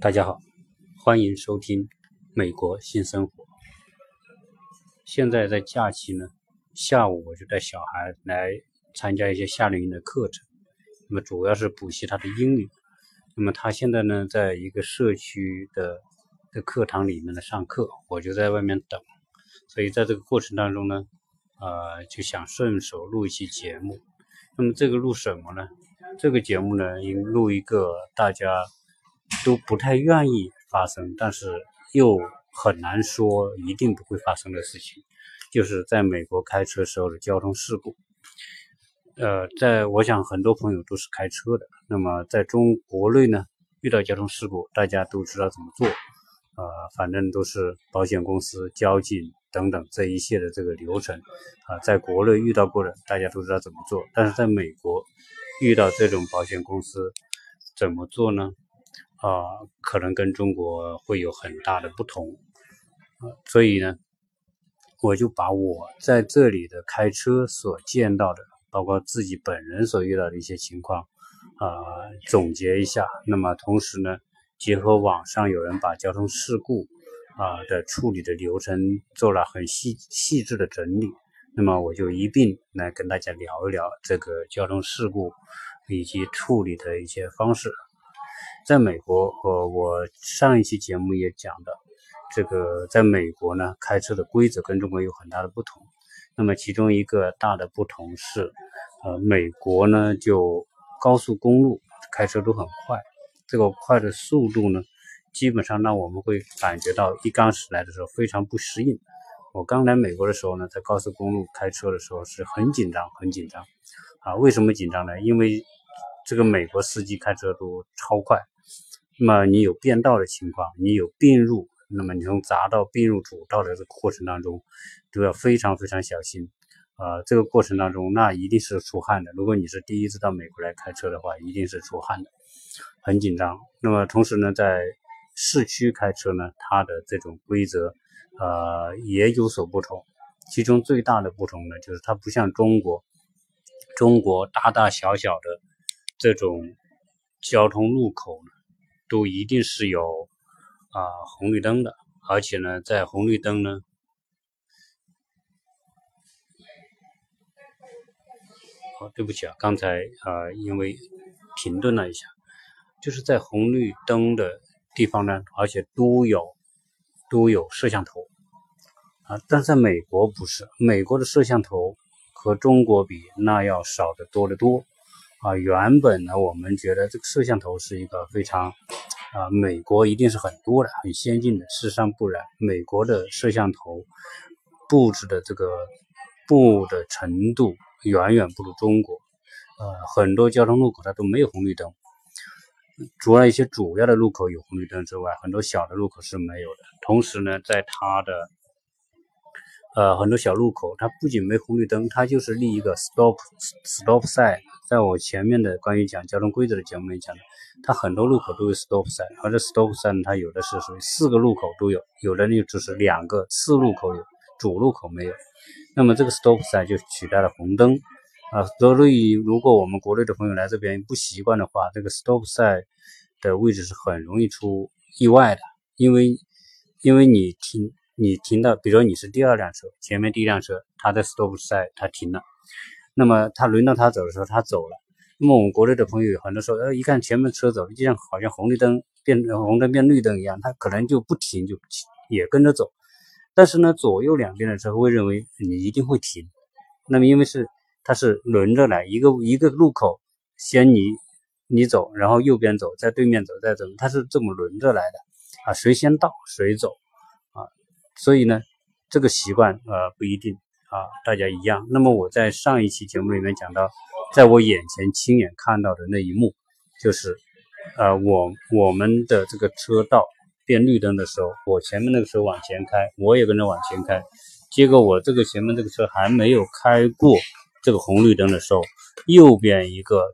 大家好，欢迎收听《美国新生活》。现在在假期呢，下午我就带小孩来参加一些夏令营的课程，那么主要是补习他的英语。那么他现在呢，在一个社区的的课堂里面呢上课，我就在外面等。所以在这个过程当中呢，呃，就想顺手录一期节目。那么这个录什么呢？这个节目呢，应录一个大家。都不太愿意发生，但是又很难说一定不会发生的事情，就是在美国开车时候的交通事故。呃，在我想很多朋友都是开车的，那么在中国内呢，遇到交通事故，大家都知道怎么做，呃，反正都是保险公司、交警等等这一切的这个流程啊，在国内遇到过的，大家都知道怎么做，但是在美国遇到这种保险公司怎么做呢？啊，可能跟中国会有很大的不同，啊，所以呢，我就把我在这里的开车所见到的，包括自己本人所遇到的一些情况，啊，总结一下。那么同时呢，结合网上有人把交通事故啊的处理的流程做了很细细致的整理，那么我就一并来跟大家聊一聊这个交通事故以及处理的一些方式。在美国，呃，我上一期节目也讲的，这个在美国呢，开车的规则跟中国有很大的不同。那么其中一个大的不同是，呃，美国呢就高速公路开车都很快，这个快的速度呢，基本上让我们会感觉到一刚驶来的时候非常不适应。我刚来美国的时候呢，在高速公路开车的时候是很紧张，很紧张。啊，为什么紧张呢？因为这个美国司机开车都超快。那么你有变道的情况，你有并入，那么你从匝道并入主道的这个过程当中，都要非常非常小心。啊，这个过程当中，那一定是出汗的。如果你是第一次到美国来开车的话，一定是出汗的，很紧张。那么同时呢，在市区开车呢，它的这种规则，呃，也有所不同。其中最大的不同呢，就是它不像中国，中国大大小小的这种交通路口呢。都一定是有啊红绿灯的，而且呢，在红绿灯呢，好，对不起啊，刚才啊因为停顿了一下，就是在红绿灯的地方呢，而且都有都有摄像头啊，但在美国不是，美国的摄像头和中国比那要少得多得多。啊，原本呢，我们觉得这个摄像头是一个非常啊，美国一定是很多的、很先进的。事实上不然，美国的摄像头布置的这个布的程度远远不如中国。呃，很多交通路口它都没有红绿灯，除了一些主要的路口有红绿灯之外，很多小的路口是没有的。同时呢，在它的呃很多小路口，它不仅没红绿灯，它就是立一个 stop stop sign。在我前面的关于讲交通规则的节目里讲的，它很多路口都有 stop sign，而这 stop sign 它有的是属于四个路口都有，有的呢只是两个次路口有，主路口没有。那么这个 stop sign 就取代了红灯啊。所以如果我们国内的朋友来这边不习惯的话，这个 stop sign 的位置是很容易出意外的，因为因为你停你停到，比如说你是第二辆车，前面第一辆车它在 stop sign 它停了。那么它轮到它走的时候，它走了。那么我们国内的朋友很多时候，呃，一看前面车走了，就像好像红绿灯变红灯变绿灯一样，他可能就不停，就也跟着走。但是呢，左右两边的车会认为你一定会停。那么因为是它是轮着来，一个一个路口先你你走，然后右边走，在对面走，再走，它是这么轮着来的啊，谁先到谁走。所以呢，这个习惯呃不一定。啊，大家一样。那么我在上一期节目里面讲到，在我眼前亲眼看到的那一幕，就是，呃，我我们的这个车道变绿灯的时候，我前面那个车往前开，我也跟着往前开，结果我这个前面这个车还没有开过这个红绿灯的时候，右边一个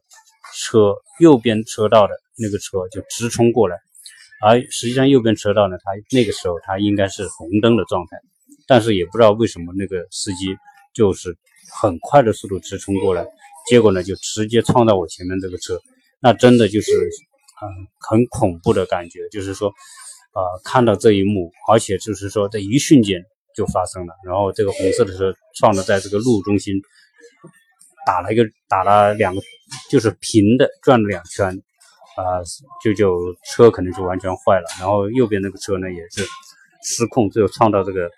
车，右边车道的那个车就直冲过来，而实际上右边车道呢，它那个时候它应该是红灯的状态。但是也不知道为什么那个司机就是很快的速度直冲过来，结果呢就直接撞到我前面这个车，那真的就是嗯，很恐怖的感觉，就是说，呃，看到这一幕，而且就是说，在一瞬间就发生了。然后这个红色的车撞的在这个路中心，打了一个打了两个，就是平的转了两圈，啊，就就车可能就完全坏了。然后右边那个车呢也是失控，最后撞到这个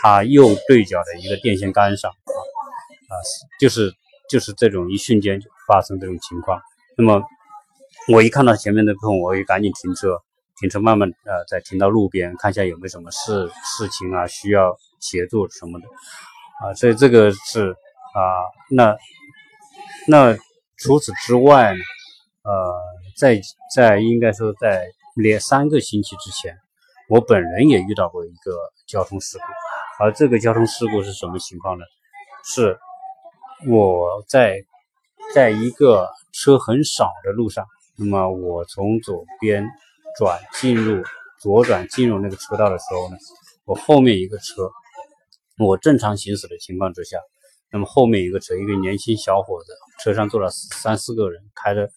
他右对角的一个电线杆上，啊啊，就是就是这种一瞬间就发生这种情况。那么。我一看到前面的空，我也赶紧停车，停车慢慢呃再停到路边，看一下有没有什么事事情啊需要协助什么的啊，所以这个是啊，那那除此之外呢，呃，在在应该说在连三个星期之前，我本人也遇到过一个交通事故，而这个交通事故是什么情况呢？是我在在一个车很少的路上。那么我从左边转进入左转进入那个车道的时候呢，我后面一个车，我正常行驶的情况之下，那么后面一个车，一个年轻小伙子，车上坐了三四个人，开着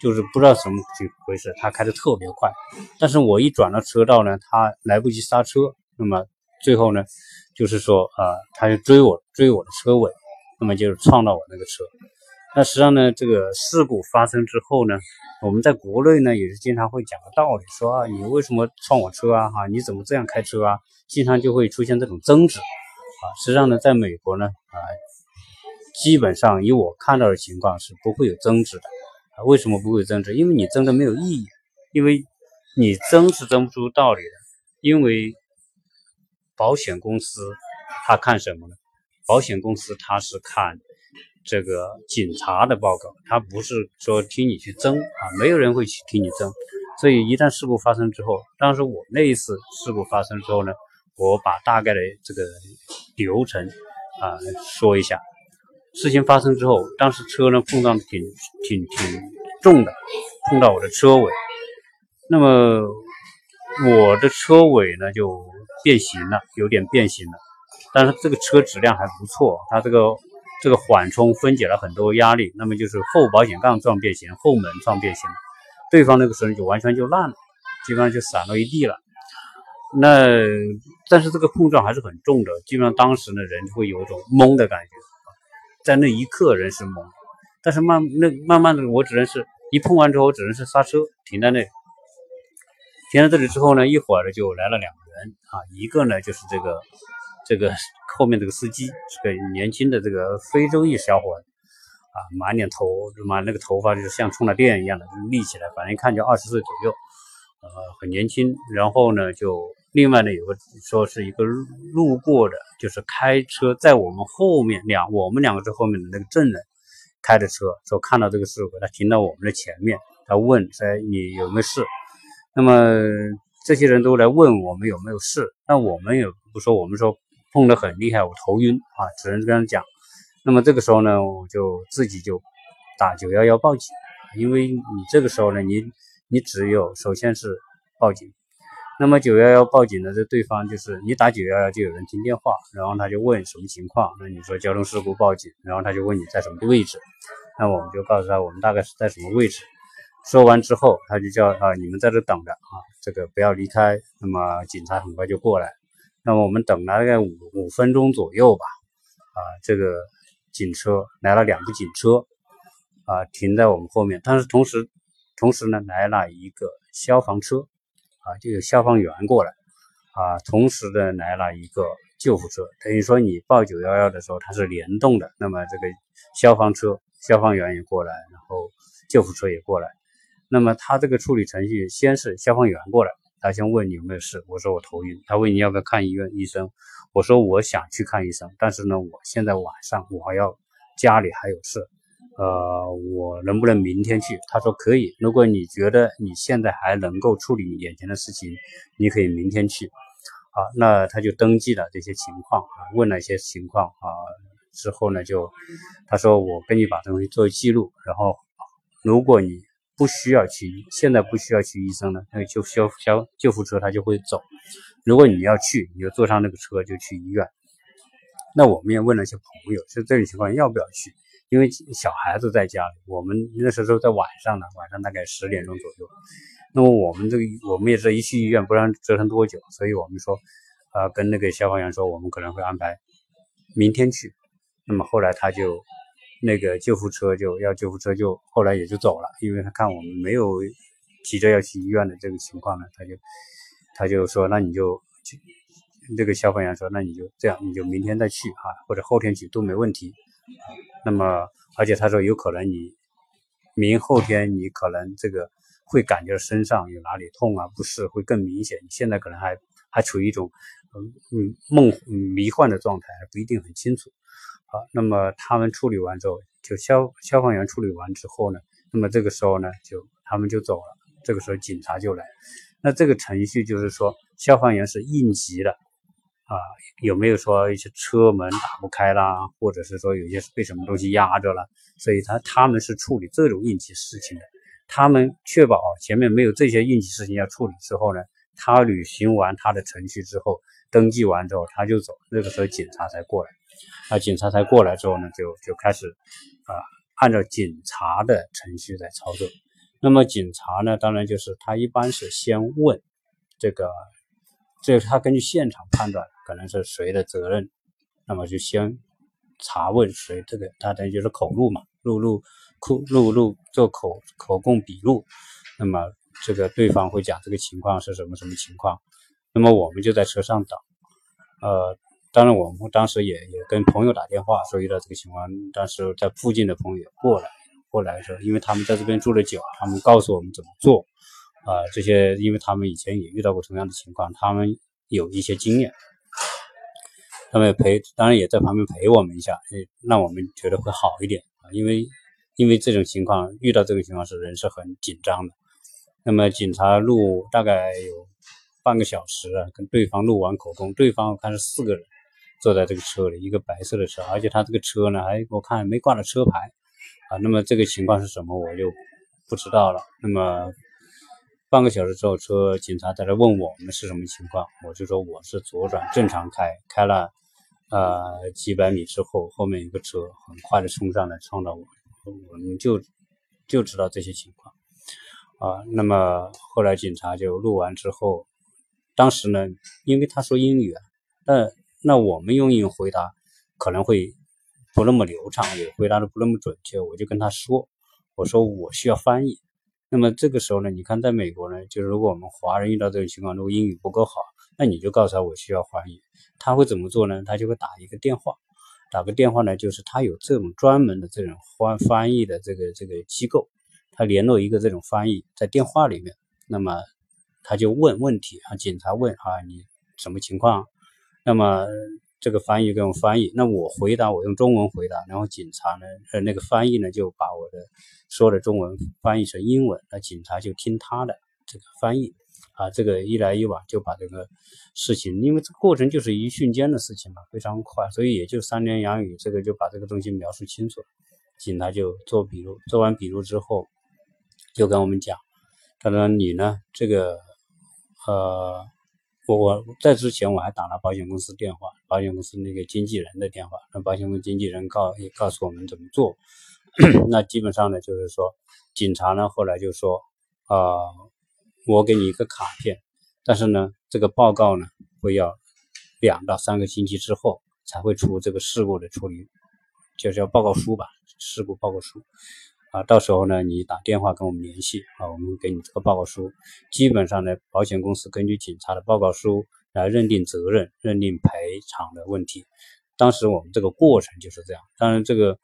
就是不知道怎么几回事，他开的特别快，但是我一转到车道呢，他来不及刹车，那么最后呢，就是说啊，他就追我追我的车尾，那么就撞到我那个车。那实际上呢，这个事故发生之后呢，我们在国内呢也是经常会讲个道理，说啊，你为什么撞我车啊？哈，你怎么这样开车啊？经常就会出现这种争执啊。实际上呢，在美国呢，啊，基本上以我看到的情况是不会有争执的。为什么不会增值？因为你争的没有意义，因为你争是争不出道理的。因为保险公司他看什么呢？保险公司他是看。这个警察的报告，他不是说听你去争啊，没有人会去听你争。所以一旦事故发生之后，当时我那一次事故发生之后呢，我把大概的这个流程啊说一下。事情发生之后，当时车呢碰撞的挺挺挺重的，碰到我的车尾，那么我的车尾呢就变形了，有点变形了。但是这个车质量还不错，它这个。这个缓冲分解了很多压力，那么就是后保险杠撞变形，后门撞变形，对方那个时候就完全就烂了，基本上就散落一地了。那但是这个碰撞还是很重的，基本上当时呢人会有一种懵的感觉，在那一刻人是懵，但是慢那慢慢的我只能是一碰完之后我只能是刹车停在那，停在这里之后呢一会儿呢就来了两个人啊，一个呢就是这个这个。后面这个司机是个年轻的这个非洲裔小伙啊，满脸头满那个头发就是像充了电一样的立起来，反正一看就二十岁左右，呃，很年轻。然后呢，就另外呢有个说是一个路过的，就是开车在我们后面两我们两个车后面的那个证人开的车，说看到这个事故，他停到我们的前面，他问说你有没有事？那么这些人都来问我们有没有事，那我们也不说，我们说。碰得很厉害，我头晕啊，只能这样讲。那么这个时候呢，我就自己就打九幺幺报警，因为你这个时候呢，你你只有首先是报警。那么九幺幺报警的这对方就是你打九幺幺就有人听电话，然后他就问什么情况，那你说交通事故报警，然后他就问你在什么位置，那我们就告诉他我们大概是在什么位置。说完之后，他就叫啊你们在这等着啊，这个不要离开。那么警察很快就过来。那么我们等了大概五五分钟左右吧，啊，这个警车来了两部警车，啊，停在我们后面。但是同时，同时呢来了一个消防车，啊，就有消防员过来，啊，同时的来了一个救护车。等于说你报九幺幺的时候它是联动的，那么这个消防车、消防员也过来，然后救护车也过来。那么他这个处理程序，先是消防员过来。他先问你有没有事，我说我头晕。他问你要不要看医院医生，我说我想去看医生，但是呢，我现在晚上我还要家里还有事，呃，我能不能明天去？他说可以。如果你觉得你现在还能够处理眼前的事情，你可以明天去。好，那他就登记了这些情况啊，问了一些情况啊，之后呢，就他说我给你把东西做记录，然后如果你。不需要去，现在不需要去医生了，那就消消救护车他就会走。如果你要去，你就坐上那个车就去医院。那我们也问了一些朋友，就这种情况要不要去？因为小孩子在家里，我们那时候在晚上呢，晚上大概十点钟左右。那么我们这个我们也是一去医院不知道折腾多久，所以我们说，呃，跟那个消防员说我们可能会安排明天去。那么后来他就那个救护车就要救护车就后来也就走了，因为他看我们没有急着要去医院的这个情况呢，他就他就说那你就那个消防员说那你就这样你就明天再去啊，或者后天去都没问题。那么而且他说有可能你明后天你可能这个。会感觉身上有哪里痛啊，不适会更明显。你现在可能还还处于一种嗯嗯梦迷幻的状态，还不一定很清楚。好，那么他们处理完之后，就消消防员处理完之后呢，那么这个时候呢，就他们就走了。这个时候警察就来。那这个程序就是说，消防员是应急的啊，有没有说一些车门打不开啦，或者是说有些是被什么东西压着了？所以他他们是处理这种应急事情的。他们确保前面没有这些应急事情要处理之后呢，他履行完他的程序之后，登记完之后他就走。那个时候警察才过来，啊，警察才过来之后呢，就就开始啊，按照警察的程序在操作。那么警察呢，当然就是他一般是先问这个，这他根据现场判断可能是谁的责任，那么就先查问谁，这个他等于就是口录嘛，录录。口录录做口口供笔录，那么这个对方会讲这个情况是什么什么情况，那么我们就在车上等，呃，当然我们当时也也跟朋友打电话说遇到这个情况，当时在附近的朋友也过来过来的时候，因为他们在这边住的久，他们告诉我们怎么做，啊，这些因为他们以前也遇到过同样的情况，他们有一些经验，他们陪，当然也在旁边陪我们一下，诶，让我们觉得会好一点啊，因为。因为这种情况遇到这种情况是人是很紧张的，那么警察录大概有半个小时啊，跟对方录完口供，对方我看是四个人坐在这个车里，一个白色的车，而且他这个车呢还我看没挂了车牌啊，那么这个情况是什么我就不知道了。那么半个小时之后，车警察在这问我们是什么情况，我就说我是左转正常开，开了呃几百米之后，后面一个车很快的冲上来撞到我。我们就就知道这些情况啊。那么后来警察就录完之后，当时呢，因为他说英语啊，那那我们用英语回答可能会不那么流畅，也回答的不那么准确。我就跟他说，我说我需要翻译。那么这个时候呢，你看在美国呢，就是如果我们华人遇到这种情况，如果英语不够好，那你就告诉他我需要翻译。他会怎么做呢？他就会打一个电话。打个电话呢，就是他有这种专门的这种翻翻译的这个这个机构，他联络一个这种翻译在电话里面，那么他就问问题啊，警察问啊你什么情况，那么这个翻译给我翻译，那我回答我用中文回答，然后警察呢呃那个翻译呢就把我的说的中文翻译成英文，那警察就听他的这个翻译。啊，这个一来一往就把这个事情，因为这个过程就是一瞬间的事情嘛，非常快，所以也就三言两语，这个就把这个东西描述清楚了。警察就做笔录，做完笔录之后，就跟我们讲，他说你呢，这个，呃，我我在之前我还打了保险公司电话，保险公司那个经纪人的电话，那保险公司经纪人告也告诉我们怎么做。那基本上呢，就是说，警察呢后来就说，啊。我给你一个卡片，但是呢，这个报告呢会要两到三个星期之后才会出这个事故的处理，就叫报告书吧，事故报告书啊。到时候呢，你打电话跟我们联系啊，我们给你这个报告书。基本上呢，保险公司根据警察的报告书来认定责任、认定赔偿的问题。当时我们这个过程就是这样。当然，这个、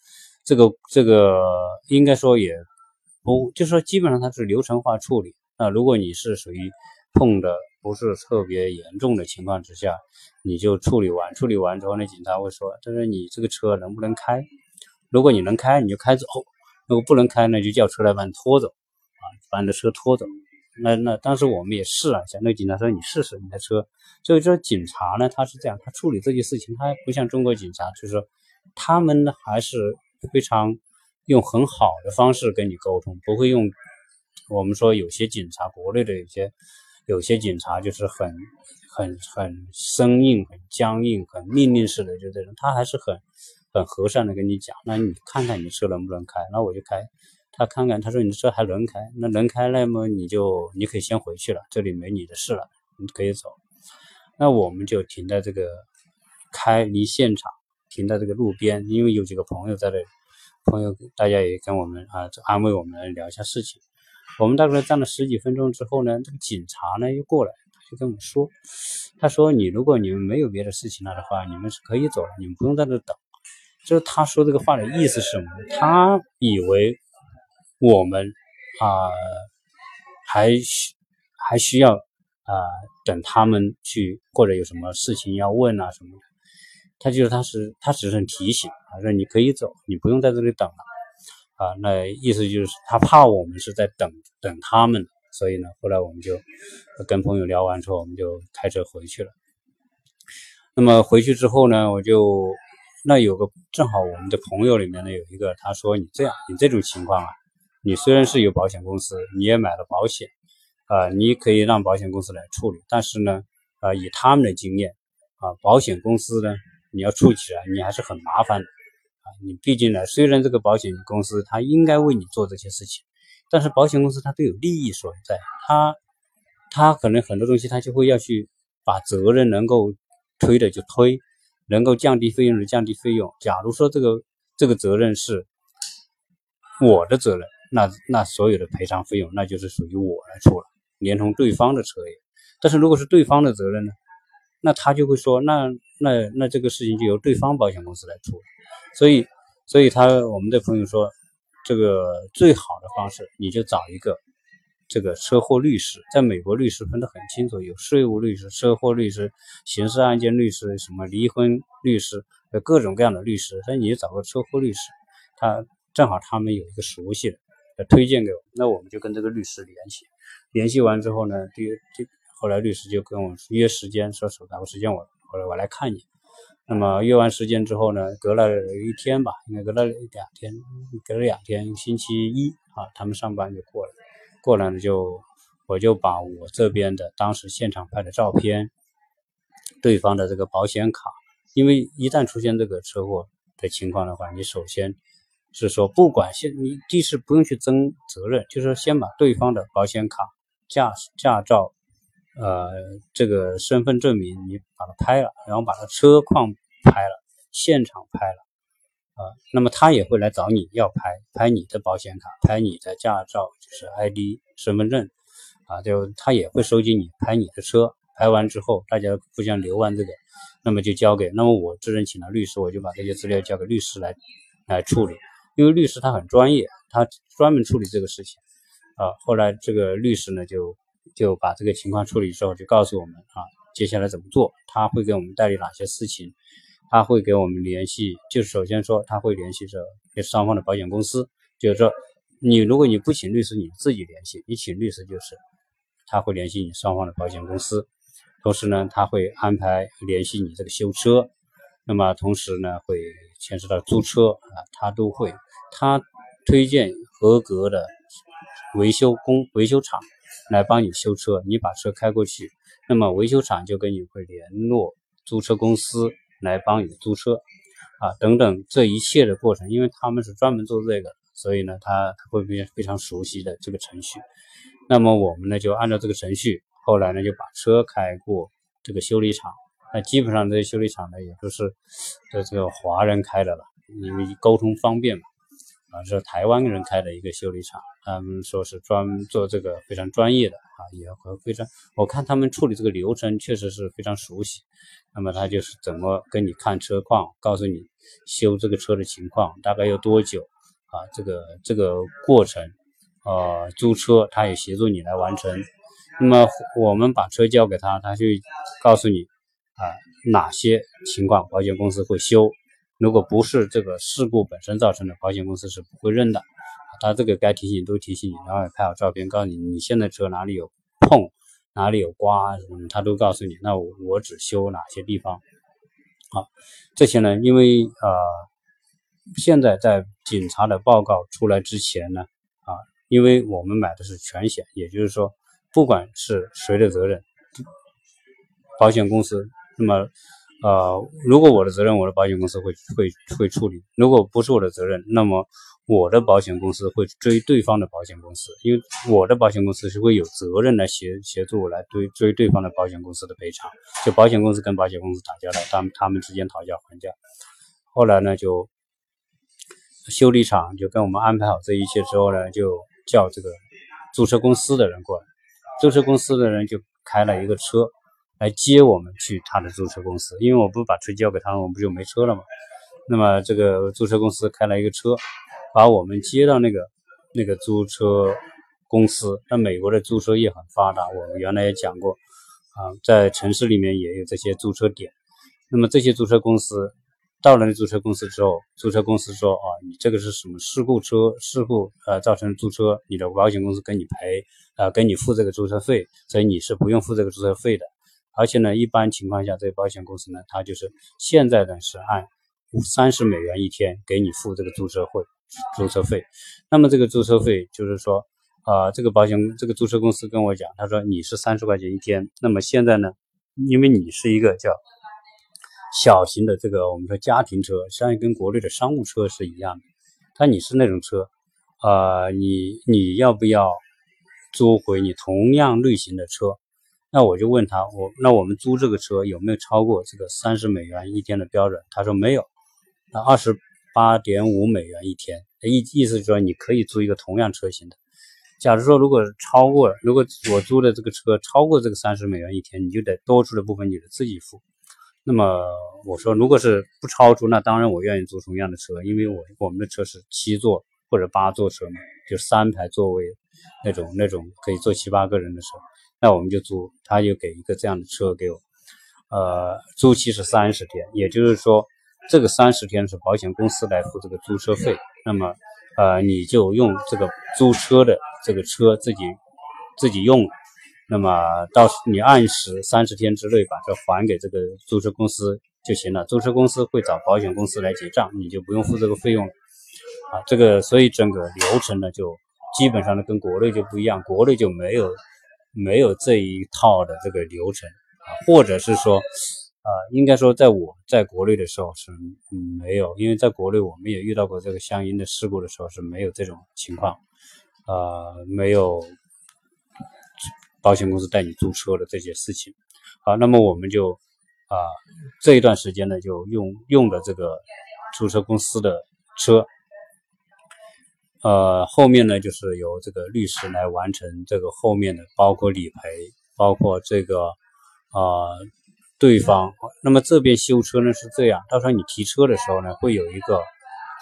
这个、这个应该说也不，就是说基本上它是流程化处理。那如果你是属于碰的不是特别严重的情况之下，你就处理完，处理完之后，那警察会说：“他说你这个车能不能开？如果你能开，你就开走；如果不能开，那就叫车来把你拖走，啊，把你的车拖走。”那那当时我们也试了一下，那警察说：“你试试你的车。”所以说，警察呢，他是这样，他处理这些事情，他不像中国警察，就是说他们还是非常用很好的方式跟你沟通，不会用。我们说有些警察，国内的有些有些警察就是很很很生硬、很僵硬、很命令式的，就这种。他还是很很和善的跟你讲，那你看看你车能不能开，那我就开。他看看，他说你车还能开，那能开那么你就你可以先回去了，这里没你的事了，你可以走。那我们就停在这个开离现场，停在这个路边，因为有几个朋友在这，朋友大家也跟我们啊安慰我们聊一下事情。我们大概站了十几分钟之后呢，这个警察呢又过来，就跟我们说，他说你如果你们没有别的事情了的话，你们是可以走了，你们不用在这等。就是他说这个话的意思是什么？他以为我们啊还需还需要啊等他们去，或者有什么事情要问啊什么的。他就是他是他只是提醒，他说你可以走，你不用在这里等了。啊，那意思就是他怕我们是在等等他们，所以呢，后来我们就跟朋友聊完之后，我们就开车回去了。那么回去之后呢，我就那有个正好我们的朋友里面呢有一个，他说你这样，你这种情况啊，你虽然是有保险公司，你也买了保险啊，你可以让保险公司来处理，但是呢，啊，以他们的经验啊，保险公司呢，你要处起来你还是很麻烦的。啊，你毕竟呢，虽然这个保险公司它应该为你做这些事情，但是保险公司它都有利益所在，它它可能很多东西它就会要去把责任能够推的就推，能够降低费用的降低费用。假如说这个这个责任是我的责任，那那所有的赔偿费用那就是属于我来出了，连同对方的车也。但是如果是对方的责任呢，那他就会说，那那那这个事情就由对方保险公司来出。所以，所以他我们的朋友说，这个最好的方式，你就找一个这个车祸律师。在美国，律师分得很清楚，有税务律师、车祸律师、刑事案件律师、什么离婚律师，各种各样的律师。那你就找个车祸律师，他正好他们有一个熟悉的，推荐给我，那我们就跟这个律师联系。联系完之后呢，第这后来律师就跟我约时间，说手找个时间我我来看你。那么约完时间之后呢，隔了一天吧，应该隔了两天，隔了两天，星期一啊，他们上班就过来，过来呢就我就把我这边的当时现场拍的照片，对方的这个保险卡，因为一旦出现这个车祸的情况的话，你首先是说不管现你第一次不用去争责任，就是先把对方的保险卡、驾驶驾照。呃，这个身份证明你把它拍了，然后把它车况拍了，现场拍了，啊，那么他也会来找你要拍，拍你的保险卡，拍你的驾照，就是 ID 身份证，啊，就他也会收集你拍你的车，拍完之后大家互相留完这个，那么就交给，那么我这人请了律师，我就把这些资料交给律师来来处理，因为律师他很专业，他专门处理这个事情，啊，后来这个律师呢就。就把这个情况处理之后，就告诉我们啊，接下来怎么做？他会给我们代理哪些事情？他会给我们联系，就首先说他会联系着双方的保险公司，就是说你如果你不请律师，你自己联系；你请律师就是他会联系你双方的保险公司，同时呢，他会安排联系你这个修车，那么同时呢，会牵涉到租车啊，他都会他推荐合格的维修工维修厂。来帮你修车，你把车开过去，那么维修厂就跟你会联络租车公司来帮你租车，啊，等等这一切的过程，因为他们是专门做这个，所以呢，他会非非常熟悉的这个程序。那么我们呢就按照这个程序，后来呢就把车开过这个修理厂。那基本上这些修理厂呢也都是这这个华人开的了，因为沟通方便嘛。啊，是台湾人开的一个修理厂，他们说是专做这个非常专业的啊，也和非常，我看他们处理这个流程确实是非常熟悉。那么他就是怎么跟你看车况，告诉你修这个车的情况大概要多久啊，这个这个过程，呃，租车他也协助你来完成。那么我们把车交给他，他就告诉你啊哪些情况保险公司会修。如果不是这个事故本身造成的，保险公司是不会认的。他这个该提醒都提醒你，然后拍好照片，告诉你你现在车哪里有碰，哪里有刮，什么他都告诉你。那我我只修哪些地方？好，这些呢，因为呃，现在在警察的报告出来之前呢，啊，因为我们买的是全险，也就是说，不管是谁的责任，保险公司那么。呃，如果我的责任，我的保险公司会会会处理；如果不是我的责任，那么我的保险公司会追对方的保险公司，因为我的保险公司是会有责任来协协助我来追追对方的保险公司的赔偿。就保险公司跟保险公司打架了，他们他们之间讨价还价，后来呢就。修理厂就跟我们安排好这一切之后呢，就叫这个租车公司的人过来。租车公司的人就开了一个车来接我们去他的租车公司，因为我不是把车交给他，我们不就没车了吗？那么这个租车公司开了一个车，把我们接到那个那个租车公司。那美国的租车业很发达，我们原来也讲过啊，在城市里面也有这些租车点。那么这些租车公司。到了那租车公司之后，租车公司说：“啊，你这个是什么事故车？事故呃造成租车，你的保险公司给你赔，呃给你付这个租车费，所以你是不用付这个租车费的。而且呢，一般情况下，这个保险公司呢，它就是现在呢是按三十美元一天给你付这个租车费，租车费。那么这个租车费就是说，啊，这个保险这个租车公司跟我讲，他说你是三十块钱一天。那么现在呢，因为你是一个叫。”小型的这个我们说家庭车，相当于跟国内的商务车是一样的。但你是那种车，呃，你你要不要租回你同样类型的车？那我就问他，我那我们租这个车有没有超过这个三十美元一天的标准？他说没有，那二十八点五美元一天，意意思是说你可以租一个同样车型的。假如说如果超过，如果我租的这个车超过这个三十美元一天，你就得多出的部分你得自己付。那么我说，如果是不超出，那当然我愿意租同样的车，因为我我们的车是七座或者八座车嘛，就三排座位那种那种可以坐七八个人的车，那我们就租，他就给一个这样的车给我，呃，租期是三十天，也就是说这个三十天是保险公司来付这个租车费，那么呃你就用这个租车的这个车自己自己用。那么到你按时三十天之内把这还给这个租车公司就行了，租车公司会找保险公司来结账，你就不用付这个费用了。啊，这个所以整个流程呢就基本上呢跟国内就不一样，国内就没有没有这一套的这个流程啊，或者是说，啊，应该说在我在国内的时候是没有，因为在国内我们也遇到过这个相应的事故的时候是没有这种情况，啊，没有。保险公司带你租车的这些事情，好，那么我们就啊这一段时间呢，就用用的这个租车公司的车，呃，后面呢就是由这个律师来完成这个后面的，包括理赔，包括这个啊对方。那么这边修车呢是这样，到时候你提车的时候呢，会有一个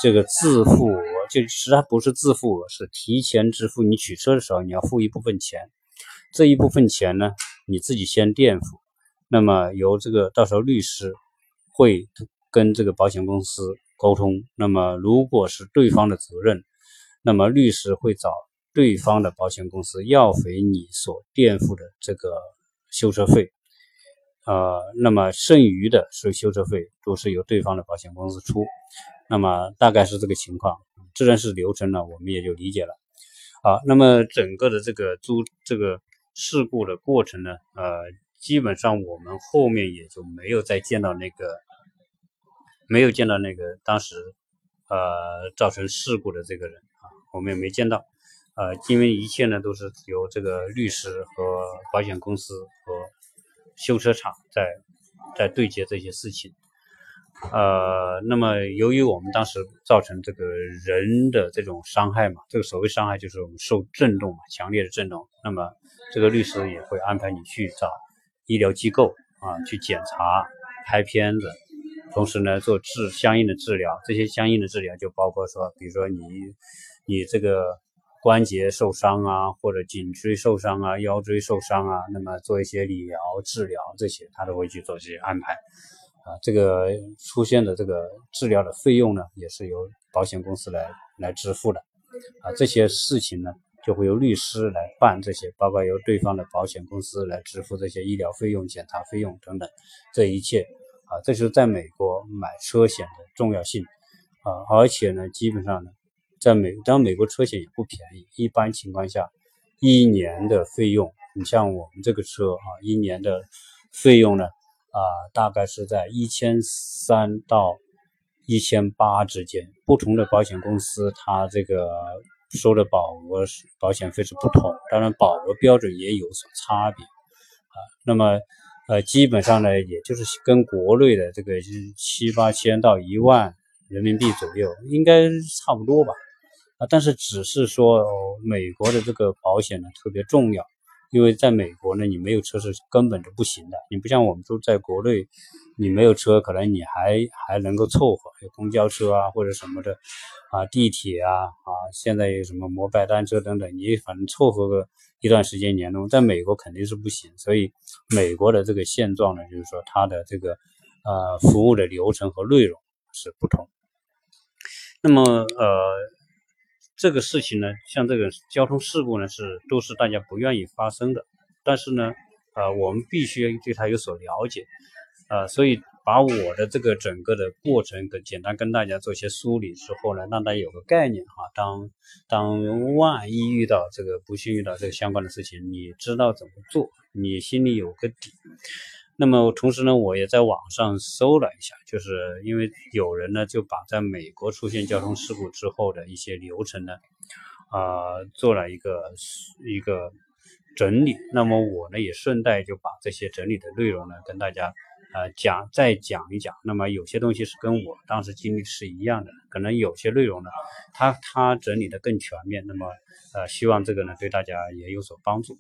这个自付额，就实际上不是自付额，是提前支付。你取车的时候你要付一部分钱。这一部分钱呢，你自己先垫付，那么由这个到时候律师会跟这个保险公司沟通。那么如果是对方的责任，那么律师会找对方的保险公司要回你所垫付的这个修车费。呃，那么剩余的是修车费都是由对方的保险公司出。那么大概是这个情况，自然是流程呢，我们也就理解了。好，那么整个的这个租这个。事故的过程呢，呃，基本上我们后面也就没有再见到那个，没有见到那个当时，呃，造成事故的这个人，我们也没见到，呃，因为一切呢都是由这个律师和保险公司和修车厂在在对接这些事情。呃，那么由于我们当时造成这个人的这种伤害嘛，这个所谓伤害就是我们受震动嘛，强烈的震动。那么这个律师也会安排你去找医疗机构啊，去检查、拍片子，同时呢做治相应的治疗。这些相应的治疗就包括说，比如说你你这个关节受伤啊，或者颈椎受伤啊、腰椎受伤啊，那么做一些理疗治疗这些，他都会去做这些安排。啊，这个出现的这个治疗的费用呢，也是由保险公司来来支付的。啊，这些事情呢，就会由律师来办这些，包括由对方的保险公司来支付这些医疗费用、检查费用等等。这一切，啊，这是在美国买车险的重要性。啊，而且呢，基本上呢，在美，当美国车险也不便宜，一般情况下，一年的费用，你像我们这个车啊，一年的费用呢。啊，大概是在一千三到一千八之间。不同的保险公司，它这个收的保额保险费是不同，当然保额标准也有所差别啊。那么呃，基本上呢，也就是跟国内的这个七八千到一万人民币左右，应该差不多吧。啊，但是只是说哦美国的这个保险呢特别重要，因为在美国呢，你没有车是根本就不行的。你不像我们都在国内，你没有车，可能你还还能够凑合，有公交车啊或者什么的，啊地铁啊啊，现在有什么摩拜单车等等，你反正凑合个一段时间年终，在美国肯定是不行。所以美国的这个现状呢，就是说它的这个呃服务的流程和内容是不同。那么呃。这个事情呢，像这个交通事故呢，是都是大家不愿意发生的。但是呢，呃，我们必须对它有所了解，呃，所以把我的这个整个的过程跟简单跟大家做一些梳理之后呢，让大家有个概念哈。当当万一遇到这个不幸遇到这个相关的事情，你知道怎么做，你心里有个底。那么同时呢，我也在网上搜了一下，就是因为有人呢就把在美国出现交通事故之后的一些流程呢，啊，做了一个一个整理。那么我呢也顺带就把这些整理的内容呢跟大家呃讲再讲一讲。那么有些东西是跟我当时经历是一样的，可能有些内容呢，他他整理的更全面。那么呃，希望这个呢对大家也有所帮助。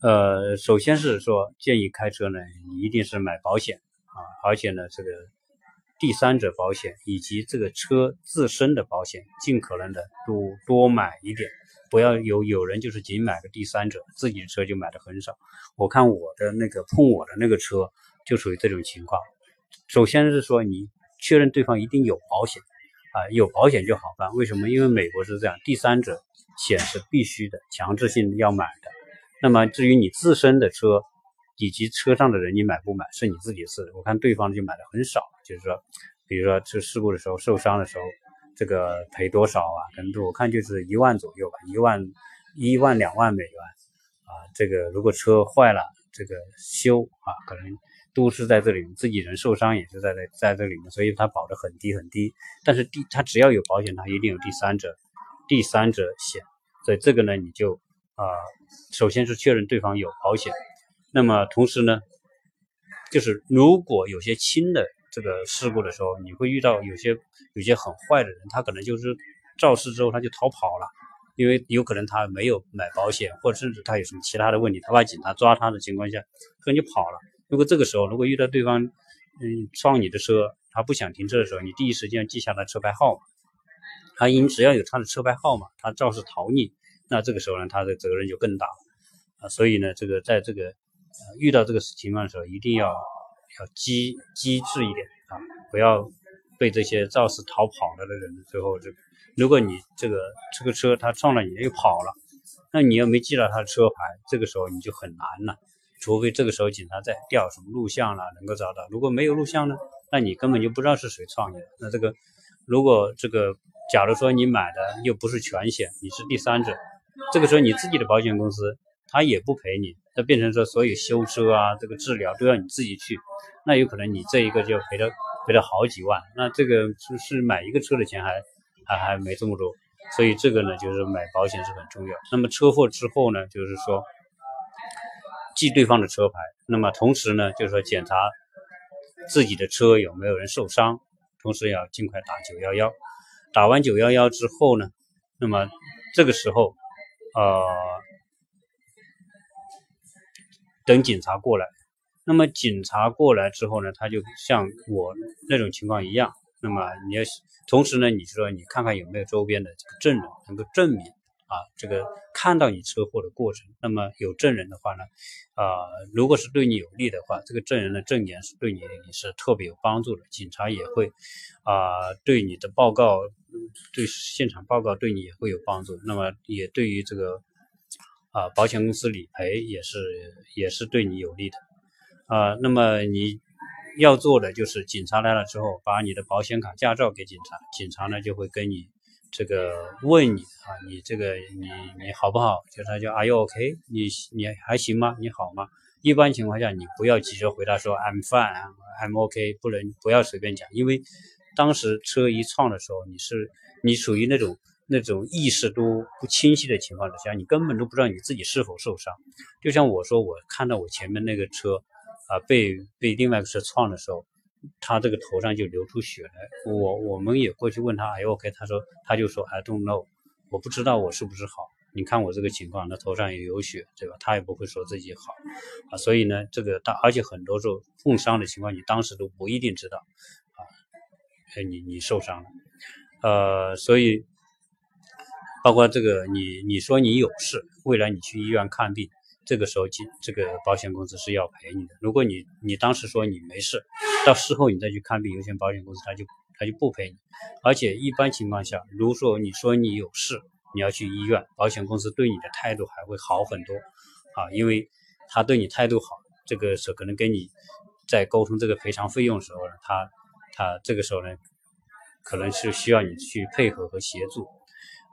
呃，首先是说建议开车呢，你一定是买保险啊，而且呢，这个第三者保险以及这个车自身的保险，尽可能的多多买一点，不要有有人就是仅买个第三者，自己的车就买的很少。我看我的那个碰我的那个车就属于这种情况。首先是说你确认对方一定有保险啊，有保险就好办。为什么？因为美国是这样，第三者险是必须的，强制性要买的。那么至于你自身的车以及车上的人，你买不买是你自己事。我看对方就买的很少，就是说，比如说出事故的时候受伤的时候，这个赔多少啊？可能我看就是一万左右吧，一万一万两万美元啊。这个如果车坏了，这个修啊，可能都是在这里面，自己人受伤也是在在在这里面，所以它保的很低很低。但是第它只要有保险，它一定有第三者第三者险，所以这个呢你就。啊，首先是确认对方有保险，那么同时呢，就是如果有些轻的这个事故的时候，你会遇到有些有些很坏的人，他可能就是肇事之后他就逃跑了，因为有可能他没有买保险，或者甚至他有什么其他的问题，他怕警察抓他的情况下，可能就跑了。如果这个时候如果遇到对方嗯撞你的车，他不想停车的时候，你第一时间记下他车牌号码，他因只要有他的车牌号码，他肇事逃逸。那这个时候呢，他的责任就更大了。啊，所以呢，这个在这个遇到这个情况的时候，一定要要机机智一点啊，不要被这些肇事逃跑了的人最后这，如果你这个这个车他撞了你又跑了，那你又没记到他的车牌，这个时候你就很难了，除非这个时候警察在调什么录像了能够找到，如果没有录像呢，那你根本就不知道是谁撞你的，那这个如果这个假如说你买的又不是全险，你是第三者。这个时候你自己的保险公司他也不赔你，那变成说所有修车啊这个治疗都要你自己去，那有可能你这一个就赔了赔了好几万，那这个是是买一个车的钱还还还没这么多，所以这个呢就是买保险是很重要。那么车祸之后呢，就是说记对方的车牌，那么同时呢就是说检查自己的车有没有人受伤，同时要尽快打九幺幺，打完九幺幺之后呢，那么这个时候。呃，等警察过来，那么警察过来之后呢，他就像我那种情况一样，那么你要同时呢，你说你看看有没有周边的这个证人能够证明啊，这个看到你车祸的过程，那么有证人的话呢，啊，如果是对你有利的话，这个证人的证言是对你你是特别有帮助的，警察也会啊对你的报告。对现场报告对你也会有帮助，那么也对于这个啊保险公司理赔也是也是对你有利的啊。那么你要做的就是警察来了之后，把你的保险卡、驾照给警察，警察呢就会跟你这个问你啊，你这个你你好不好？就他叫 Are you OK？你你还行吗？你好吗？一般情况下，你不要急着回答说 I'm fine，I'm OK，不能不要随便讲，因为当时车一撞的时候，你是你属于那种那种意识都不清晰的情况之下，你根本都不知道你自己是否受伤。就像我说，我看到我前面那个车啊被被另外一个车撞的时候，他这个头上就流出血来。我我们也过去问他，哎 OK，他说他就说 I don't know，我不知道我是不是好。你看我这个情况，那头上也有血，对吧？他也不会说自己好啊，所以呢，这个大，而且很多时候碰伤的情况，你当时都不一定知道啊，哎，你你受伤了，呃，所以包括这个，你你说你有事，未来你去医院看病，这个时候这这个保险公司是要赔你的。如果你你当时说你没事，到事后你再去看病，有些保险公司他就他就不赔你。而且一般情况下，如果说你说你有事，你要去医院，保险公司对你的态度还会好很多，啊，因为他对你态度好，这个时候可能跟你在沟通这个赔偿费用的时候呢，他他这个时候呢，可能是需要你去配合和协助。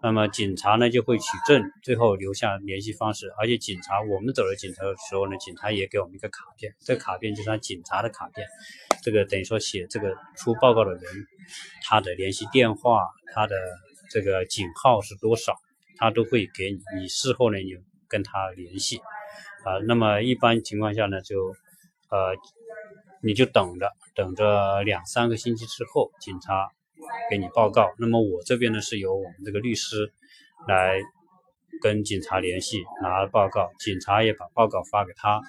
那么警察呢就会取证，最后留下联系方式，而且警察我们走了警察的时候呢，警察也给我们一个卡片，这卡片就是他警察的卡片，这个等于说写这个出报告的人他的联系电话，他的。这个警号是多少，他都会给你。你事后呢，你跟他联系啊。那么一般情况下呢，就呃，你就等着，等着两三个星期之后，警察给你报告。那么我这边呢，是由我们这个律师来跟警察联系，拿报告，警察也把报告发给他。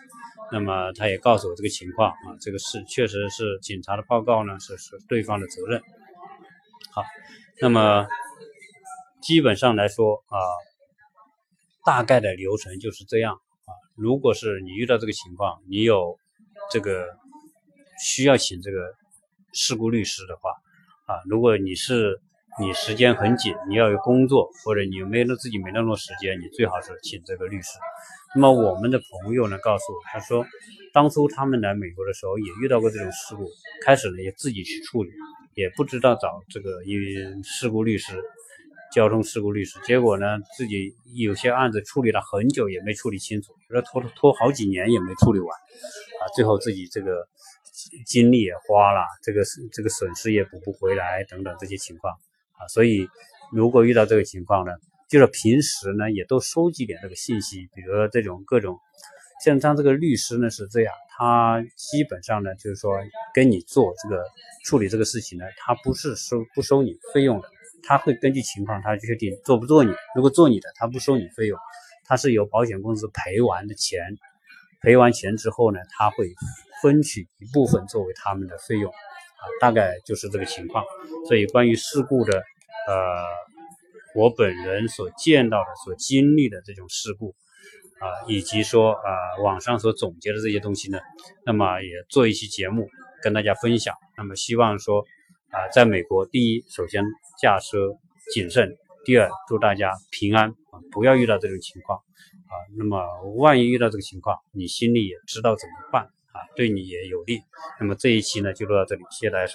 那么他也告诉我这个情况啊，这个是确实是警察的报告呢，是是对方的责任。好，那么。基本上来说啊，大概的流程就是这样啊。如果是你遇到这个情况，你有这个需要请这个事故律师的话啊，如果你是你时间很紧，你要有工作或者你没那自己没那么多时间，你最好是请这个律师。那么我们的朋友呢告诉我，他说当初他们来美国的时候也遇到过这种事故，开始呢也自己去处理，也不知道找这个因事故律师。交通事故律师，结果呢，自己有些案子处理了很久也没处理清楚，有的拖拖好几年也没处理完，啊，最后自己这个精力也花了，这个这个损失也补不回来，等等这些情况，啊，所以如果遇到这个情况呢，就是平时呢也都收集点这个信息，比如说这种各种，像他这个律师呢是这样，他基本上呢就是说跟你做这个处理这个事情呢，他不是收不收你费用的。他会根据情况，他决定做不做你。如果做你的，他不收你费用，他是由保险公司赔完的钱，赔完钱之后呢，他会分取一部分作为他们的费用，啊，大概就是这个情况。所以关于事故的，呃，我本人所见到的、所经历的这种事故，啊，以及说啊网上所总结的这些东西呢，那么也做一期节目跟大家分享。那么希望说啊，在美国，第一，首先。驾车谨慎。第二，祝大家平安啊，不要遇到这种情况啊。那么，万一遇到这个情况，你心里也知道怎么办啊，对你也有利。那么这一期呢，就录到这里，谢谢大家收。